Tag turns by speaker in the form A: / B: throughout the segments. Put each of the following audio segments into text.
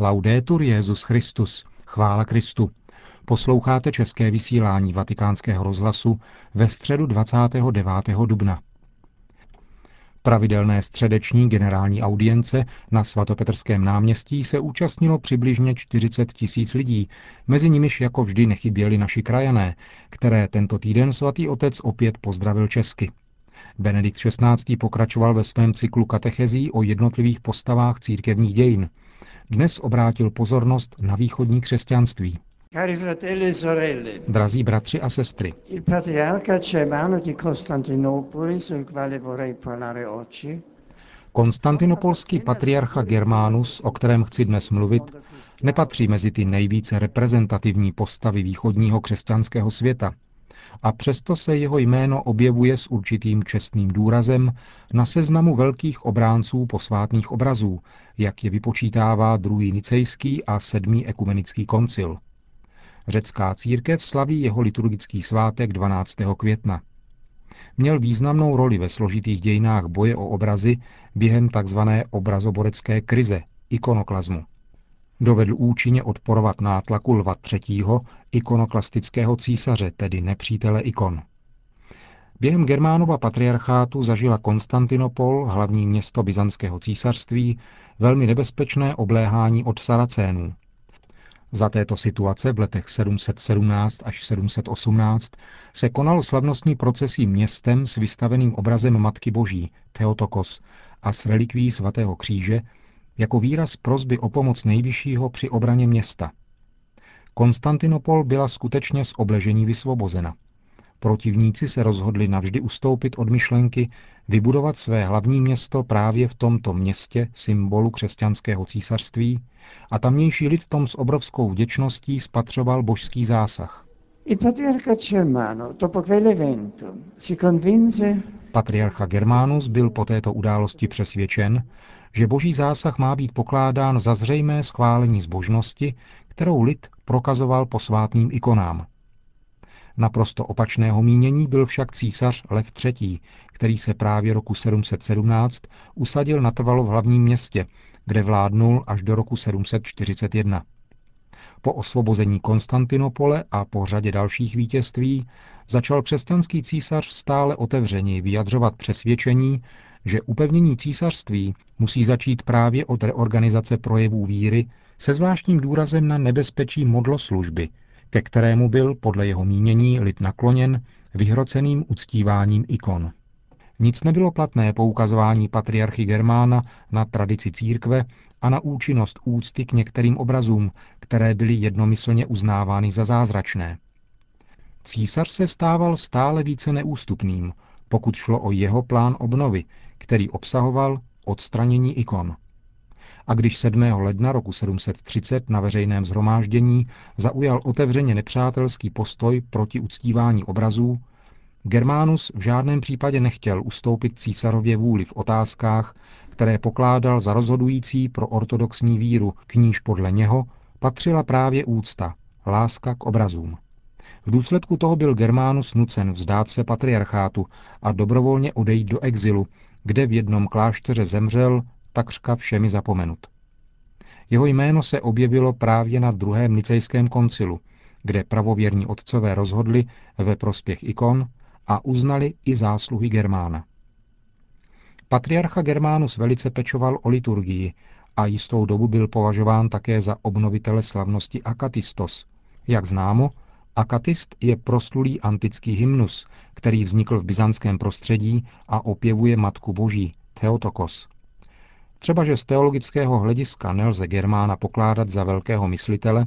A: Laudetur Jezus Christus. Chvála Kristu. Posloucháte české vysílání Vatikánského rozhlasu ve středu 29. dubna. Pravidelné středeční generální audience na svatopetrském náměstí se účastnilo přibližně 40 tisíc lidí, mezi nimiž jako vždy nechyběli naši krajané, které tento týden svatý otec opět pozdravil česky. Benedikt XVI. pokračoval ve svém cyklu katechezí o jednotlivých postavách církevních dějin. Dnes obrátil pozornost na východní křesťanství.
B: E
A: Drazí bratři a sestry, konstantinopolský patriarcha Germanus, o kterém chci dnes mluvit, nepatří mezi ty nejvíce reprezentativní postavy východního křesťanského světa. A přesto se jeho jméno objevuje s určitým čestným důrazem na seznamu velkých obránců posvátných obrazů, jak je vypočítává druhý nicejský a sedmý ekumenický koncil. Řecká církev slaví jeho liturgický svátek 12. května. Měl významnou roli ve složitých dějinách boje o obrazy během tzv. obrazoborecké krize, ikonoklazmu. Dovedl účinně odporovat nátlaku Lva III., ikonoklastického císaře, tedy nepřítele ikon. Během Germánova patriarchátu zažila Konstantinopol, hlavní město byzantského císařství, velmi nebezpečné obléhání od Saracénů. Za této situace v letech 717 až 718 se konal slavnostní procesí městem s vystaveným obrazem Matky Boží, Theotokos, a s relikví svatého kříže, jako výraz prozby o pomoc nejvyššího při obraně města. Konstantinopol byla skutečně z obležení vysvobozena. Protivníci se rozhodli navždy ustoupit od myšlenky vybudovat své hlavní město právě v tomto městě, symbolu křesťanského císařství, a tamnější lid tom s obrovskou vděčností spatřoval božský zásah. Patriarcha Germanus byl po této události přesvědčen, že boží zásah má být pokládán za zřejmé schválení zbožnosti, kterou lid prokazoval posvátným ikonám. Naprosto opačného mínění byl však císař Lev III., který se právě roku 717 usadil natrvalo v hlavním městě, kde vládnul až do roku 741. Po osvobození Konstantinopole a po řadě dalších vítězství začal křesťanský císař stále otevřeněji vyjadřovat přesvědčení, že upevnění císařství musí začít právě od reorganizace projevů víry se zvláštním důrazem na nebezpečí modloslužby, ke kterému byl podle jeho mínění lid nakloněn vyhroceným uctíváním ikon. Nic nebylo platné poukazování patriarchy Germána na tradici církve a na účinnost úcty k některým obrazům, které byly jednomyslně uznávány za zázračné. Císař se stával stále více neústupným, pokud šlo o jeho plán obnovy, který obsahoval odstranění ikon. A když 7. ledna roku 730 na veřejném zhromáždění zaujal otevřeně nepřátelský postoj proti uctívání obrazů, Germánus v žádném případě nechtěl ustoupit císarově vůli v otázkách, které pokládal za rozhodující pro ortodoxní víru, k níž podle něho patřila právě úcta, láska k obrazům. V důsledku toho byl Germánus nucen vzdát se patriarchátu a dobrovolně odejít do exilu, kde v jednom klášteře zemřel takřka všemi zapomenut. Jeho jméno se objevilo právě na druhém nicejském koncilu, kde pravověrní otcové rozhodli ve prospěch ikon a uznali i zásluhy Germána. Patriarcha Germánus velice pečoval o liturgii a jistou dobu byl považován také za obnovitele slavnosti Akatistos. Jak známo, Akatist je proslulý antický hymnus, který vznikl v byzantském prostředí a opěvuje Matku Boží, Theotokos. Třeba, že z teologického hlediska nelze Germána pokládat za velkého myslitele,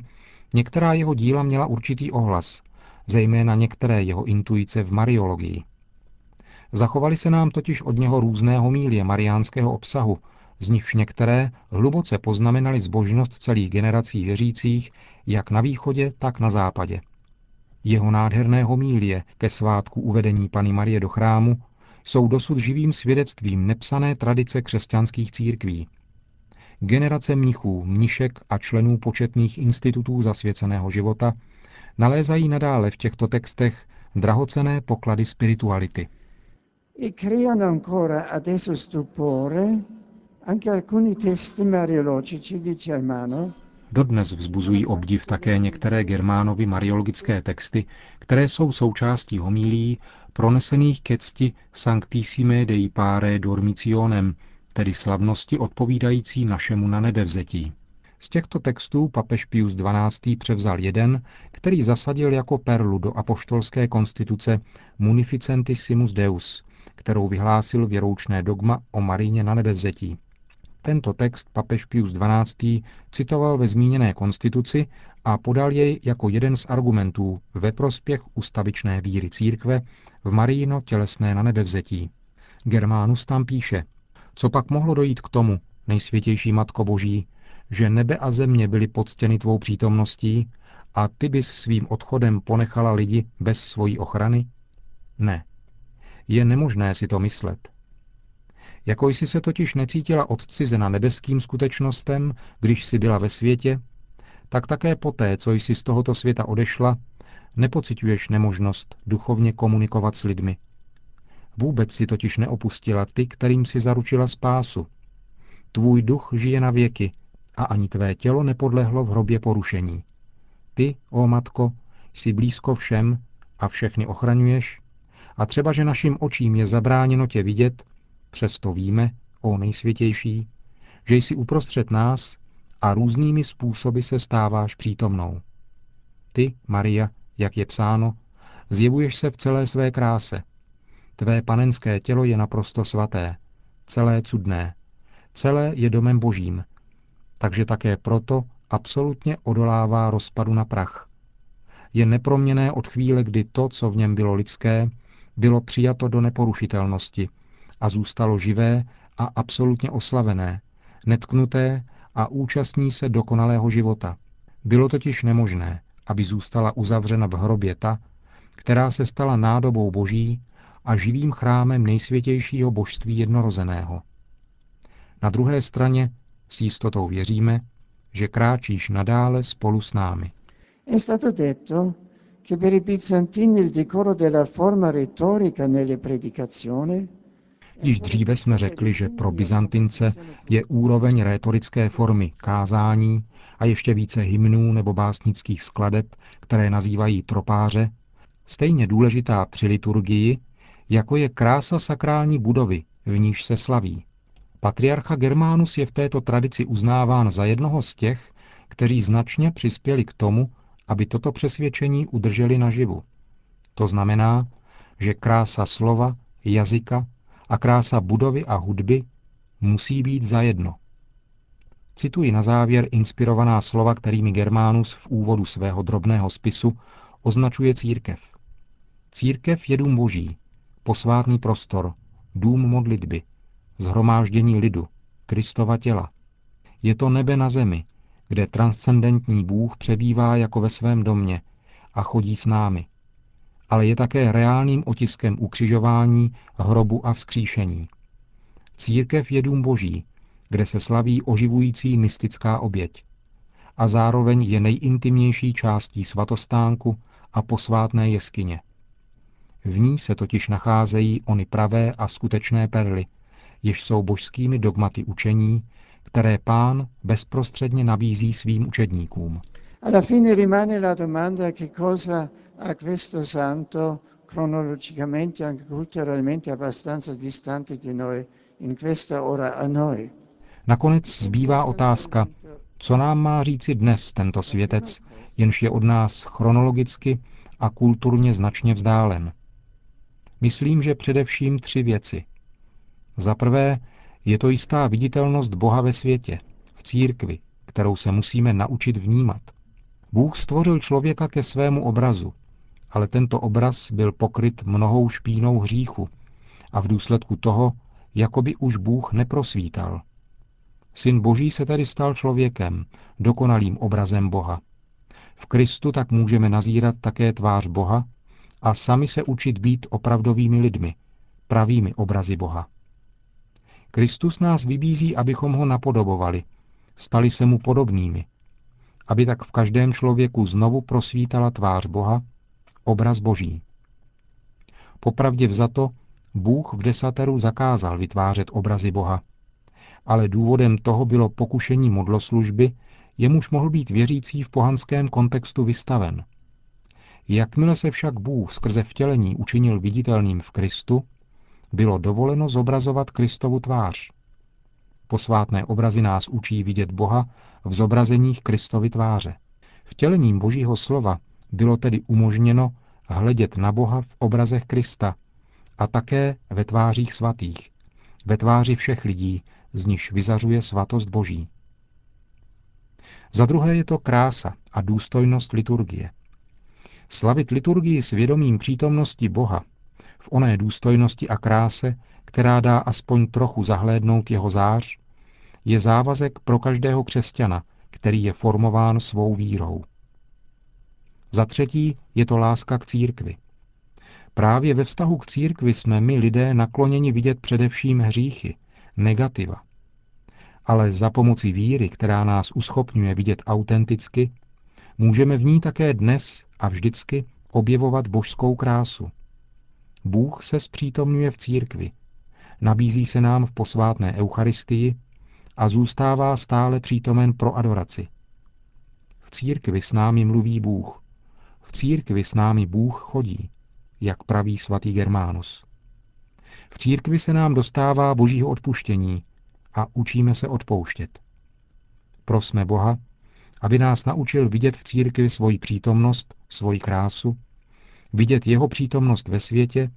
A: některá jeho díla měla určitý ohlas, zejména některé jeho intuice v mariologii. Zachovaly se nám totiž od něho různé homílie mariánského obsahu, z nichž některé hluboce poznamenaly zbožnost celých generací věřících, jak na východě, tak na západě. Jeho nádherné homílie ke svátku uvedení Pany Marie do chrámu jsou dosud živým svědectvím nepsané tradice křesťanských církví. Generace mnichů, mnišek a členů početných institutů zasvěceného života nalézají nadále v těchto textech drahocené poklady spirituality.
B: e creano ancora adesso stupore Anche alcuni testi mariologici di Germano
A: Dodnes vzbuzují obdiv také některé Germánovi mariologické texty, které jsou součástí homílí pronesených ke cti Sanctissime Dei Pare Dormitionem, tedy slavnosti odpovídající našemu na nebevzetí. Z těchto textů papež Pius XII. převzal jeden, který zasadil jako perlu do apoštolské konstituce Munificentissimus Deus, kterou vyhlásil věroučné dogma o Maríně na nebevzetí. Tento text papež Pius XII. citoval ve zmíněné konstituci a podal jej jako jeden z argumentů ve prospěch ustavičné víry církve v Maríno tělesné na nebevzetí. Germánus tam píše, co pak mohlo dojít k tomu, nejsvětější Matko Boží, že nebe a země byly podstěny tvou přítomností a ty bys svým odchodem ponechala lidi bez svojí ochrany? Ne. Je nemožné si to myslet. Jako jsi se totiž necítila odcizena nebeským skutečnostem, když jsi byla ve světě, tak také poté, co jsi z tohoto světa odešla, nepociťuješ nemožnost duchovně komunikovat s lidmi. Vůbec si totiž neopustila ty, kterým si zaručila spásu. Tvůj duch žije na věky a ani tvé tělo nepodlehlo v hrobě porušení. Ty, ó matko, jsi blízko všem a všechny ochraňuješ, a třeba, že našim očím je zabráněno tě vidět, přesto víme, ó nejsvětější, že jsi uprostřed nás a různými způsoby se stáváš přítomnou. Ty, Maria, jak je psáno, zjevuješ se v celé své kráse. Tvé panenské tělo je naprosto svaté, celé cudné, celé je domem božím, takže také proto absolutně odolává rozpadu na prach. Je neproměné od chvíle, kdy to, co v něm bylo lidské, bylo přijato do neporušitelnosti a zůstalo živé a absolutně oslavené, netknuté a účastní se dokonalého života. Bylo totiž nemožné, aby zůstala uzavřena v hrobě ta, která se stala nádobou boží a živým chrámem nejsvětějšího božství jednorozeného. Na druhé straně s jistotou věříme, že kráčíš nadále spolu s námi.
B: È stato detto che per i bizantini il decoro della forma retorica nelle predicazioni
A: Již dříve jsme řekli, že pro Byzantince je úroveň rétorické formy kázání a ještě více hymnů nebo básnických skladeb, které nazývají tropáře, stejně důležitá při liturgii, jako je krása sakrální budovy, v níž se slaví. Patriarcha Germánus je v této tradici uznáván za jednoho z těch, kteří značně přispěli k tomu, aby toto přesvědčení udrželi naživu. To znamená, že krása slova, jazyka a krása budovy a hudby musí být zajedno. Cituji na závěr inspirovaná slova, kterými Germánus v úvodu svého drobného spisu označuje církev. Církev je dům boží, posvátný prostor, dům modlitby, zhromáždění lidu, Kristova těla. Je to nebe na zemi, kde transcendentní Bůh přebývá jako ve svém domě a chodí s námi. Ale je také reálným otiskem ukřižování, hrobu a vzkříšení. Církev je dům boží, kde se slaví oživující mystická oběť. A zároveň je nejintimnější částí svatostánku a posvátné jeskyně. V ní se totiž nacházejí ony pravé a skutečné perly, jež jsou božskými dogmaty učení, které pán bezprostředně nabízí svým učedníkům.
B: Alla fine rimane la domanda che cosa ha questo santo cronologicamente anche culturalmente abbastanza distante di noi in questa ora a noi.
A: Nakonec zbývá otázka, co nám má říci dnes tento světec, jenž je od nás chronologicky a kulturně značně vzdálen. Myslím, že především tři věci. Za prvé, je to jistá viditelnost Boha ve světě, v církvi, kterou se musíme naučit vnímat. Bůh stvořil člověka ke svému obrazu, ale tento obraz byl pokryt mnohou špínou hříchu a v důsledku toho, jako by už Bůh neprosvítal. Syn Boží se tedy stal člověkem, dokonalým obrazem Boha. V Kristu tak můžeme nazírat také tvář Boha a sami se učit být opravdovými lidmi, pravými obrazy Boha. Kristus nás vybízí, abychom ho napodobovali, stali se mu podobnými, aby tak v každém člověku znovu prosvítala tvář Boha, obraz Boží. Popravdě vzato, Bůh v desateru zakázal vytvářet obrazy Boha, ale důvodem toho bylo pokušení modloslužby, jemuž mohl být věřící v pohanském kontextu vystaven. Jakmile se však Bůh skrze vtělení učinil viditelným v Kristu, bylo dovoleno zobrazovat Kristovu tvář. Posvátné obrazy nás učí vidět Boha v zobrazeních Kristovy tváře. Vtělením Božího slova bylo tedy umožněno hledět na Boha v obrazech Krista a také ve tvářích svatých, ve tváři všech lidí, z nichž vyzařuje svatost Boží. Za druhé je to krása a důstojnost liturgie. Slavit liturgii s vědomím přítomnosti Boha v oné důstojnosti a kráse, která dá aspoň trochu zahlédnout jeho zář, je závazek pro každého křesťana, který je formován svou vírou. Za třetí je to láska k církvi. Právě ve vztahu k církvi jsme my lidé nakloněni vidět především hříchy, negativa. Ale za pomoci víry, která nás uschopňuje vidět autenticky, můžeme v ní také dnes a vždycky objevovat božskou krásu. Bůh se zpřítomňuje v církvi, nabízí se nám v posvátné Eucharistii a zůstává stále přítomen pro adoraci. V církvi s námi mluví Bůh. V církvi s námi Bůh chodí, jak praví svatý Germánus. V církvi se nám dostává božího odpuštění a učíme se odpouštět. Prosme Boha, aby nás naučil vidět v církvi svoji přítomnost, svoji krásu, vidět jeho přítomnost ve světě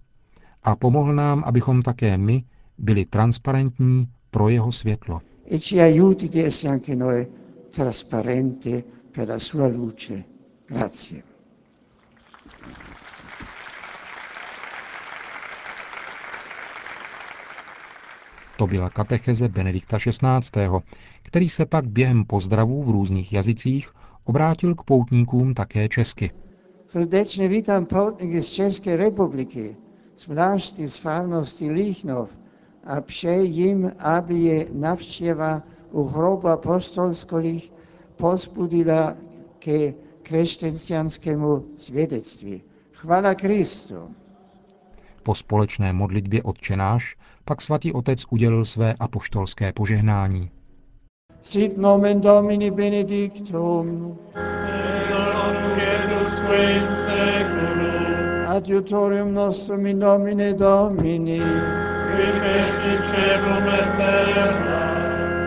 A: a pomohl nám, abychom také my byli transparentní pro jeho světlo.
B: E ci aiuti di essere anche noi trasparenti per la sua luce. Grazie.
A: To byla katecheze Benedikta XVI., který se pak během pozdravů v různých jazycích obrátil k poutníkům také česky.
B: Srdečně vítám poutníky z České republiky, zvláště z farnosti Líchnov a přeji jim, aby je navštěva u hrobu apostolských pozbudila ke křesťanskému svědectví. Chvala Kristu.
A: Po společné modlitbě odčenáš pak svatý otec udělil své apoštolské požehnání.
B: Sit nomen Domini benedictum. Adiutorium nostrum in nomine Domini.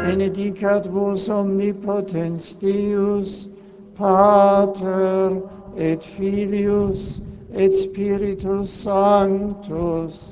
B: Benedicat vos omnipotens Deus, Pater et Filius et Spiritus Sanctus.